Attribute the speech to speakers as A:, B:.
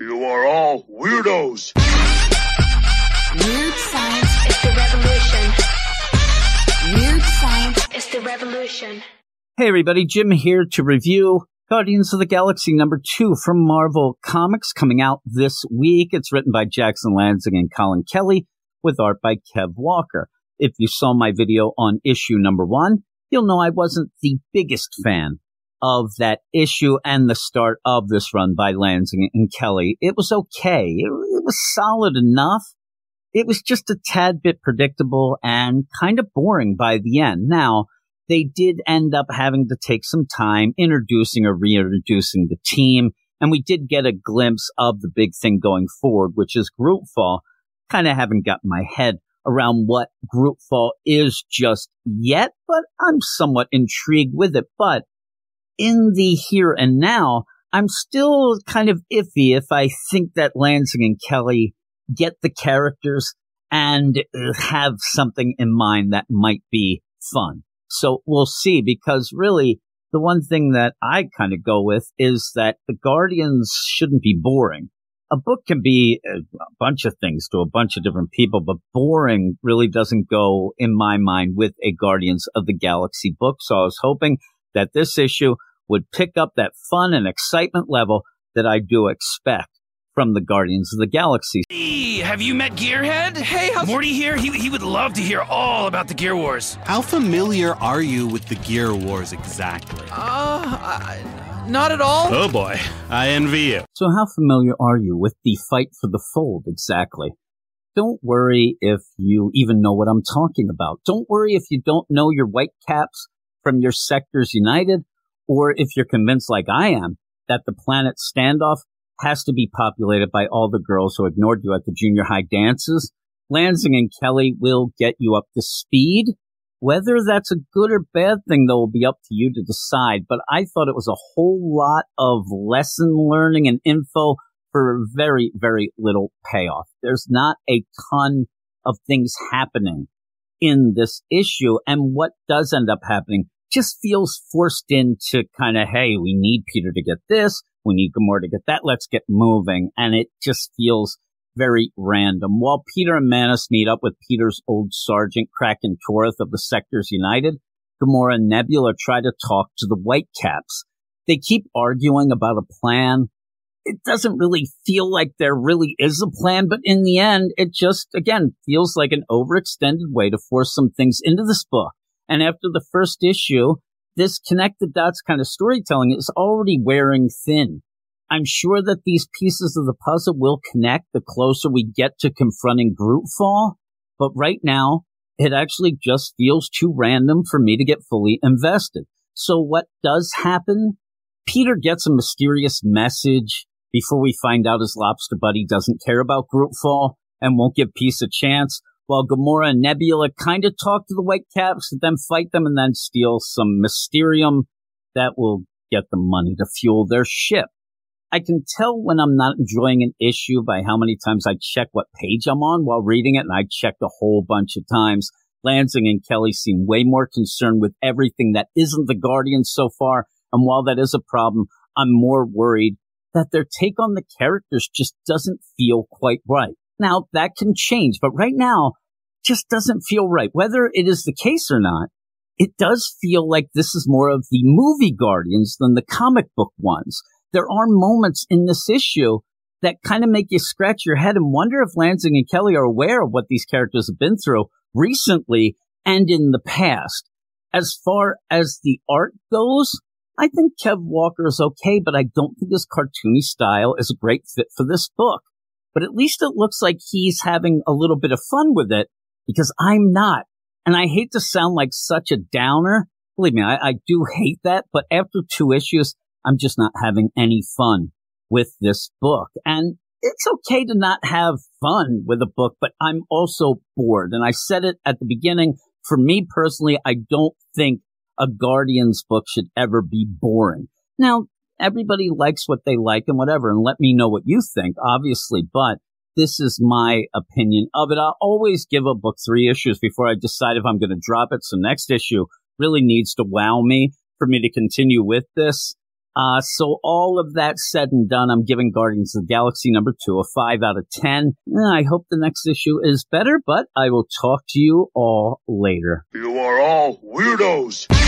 A: You are all weirdos.
B: Weird science is the revolution. Weird science is the revolution.
C: Hey everybody, Jim here to review Guardians of the Galaxy number two from Marvel Comics coming out this week. It's written by Jackson Lanzing and Collin Kelly with art by Kev Walker. If you saw my video on issue number one, you'll know I wasn't the biggest fan of that issue and the start of this run by Lanzing and Kelly. It was okay. It, it was solid enough. It was just a tad bit predictable and kind of boring by the end. Now, they did end up having to take some time introducing or reintroducing the team. And we did get a glimpse of the big thing going forward, which is group fall. Kind of haven't gotten my head around what group fall is just yet, but I'm somewhat intrigued with it. But in the here and now, I'm still kind of iffy if I think that Lanzing and Kelly get the characters and uh, have something in mind that might be fun. So we'll see because really the one thing that I kind of go with is that the Guardians shouldn't be boring. A book can be uh, a bunch of things to a bunch of different people, but boring really doesn't go in my mind with a Guardians of the Galaxy book. So I was hoping that this issue would pick up that fun and excitement level that I do expect from the Guardians of the Galaxy.
D: Hey, have you met Gearhead? Hey, how's Morty here? He, he would love to hear all about the Gear Wars.
E: How familiar are you with the Gear Wars exactly?
F: Uh, I, not at all.
E: Oh boy, I envy you.
C: So, how familiar are you with the fight for the fold exactly? Don't worry if you even know what I'm talking about. Don't worry if you don't know your white caps from your Sectors United or if you're convinced, like I am, that the planet standoff has to be populated by all the girls who ignored you at the junior high dances, Lanzing and Kelly will get you up to speed. Whether that's a good or bad thing, though, will be up to you to decide. But I thought it was a whole lot of lesson learning and info for very, very little payoff. There's not a ton of things happening in this issue. And what does end up happening just feels forced into kind of, hey, we need Peter to get this. We need Gamora to get that. Let's get moving. And it just feels very random. While Peter and Mantis meet up with Peter's old sergeant, Kraken Torth of the Sectors United, Gamora and Nebula try to talk to the Whitecaps. They keep arguing about a plan. It doesn't really feel like there really is a plan, but in the end, it just, again, feels like an overextended way to force some things into this book and after the first issue, this connect the dots kind of storytelling is already wearing thin. I'm sure that these pieces of the puzzle will connect the closer we get to confronting Grootfall, but right now, it actually just feels too random for me to get fully invested. So what does happen? Peter gets a mysterious message before we find out his lobster buddy doesn't care about Grootfall and won't give peace a chance while Gamora and Nebula kind of talk to the White Whitecaps, then fight them, and then steal some Mysterium that will get them money to fuel their ship. I can tell when I'm not enjoying an issue by how many times I check what page I'm on while reading it, and I checked a whole bunch of times. Lanzing and Kelly seem way more concerned with everything that isn't the Guardians so far, and while that is a problem, I'm more worried that their take on the characters just doesn't feel quite right. Now that can change, but right now just doesn't feel right. Whether it is the case or not, it does feel like this is more of the movie Guardians than the comic book ones. There are moments in this issue that kind of make you scratch your head and wonder if Lanzing and Kelly are aware of what these characters have been through recently and in the past. As far as the art goes, I think Kev Walker is okay, but I don't think his cartoony style is a great fit for this book but at least it looks like he's having a little bit of fun with it because I'm not. And I hate to sound like such a downer. Believe me, I, I do hate that. But after two issues, I'm just not having any fun with this book. And it's okay to not have fun with a book, but I'm also bored. And I said it at the beginning. For me personally, I don't think a Guardians book should ever be boring. Now, everybody likes what they like and whatever. And let me know what you think, obviously. But this is my opinion of it. I'll always give a book three issues before I decide if I'm going to drop it. So next issue really needs to wow me for me to continue with this. Uh, so all of that said and done, I'm giving Guardians of the Galaxy number two a five out of ten. Eh, I hope the next issue is better, but I will talk to you all later.
A: You are all weirdos.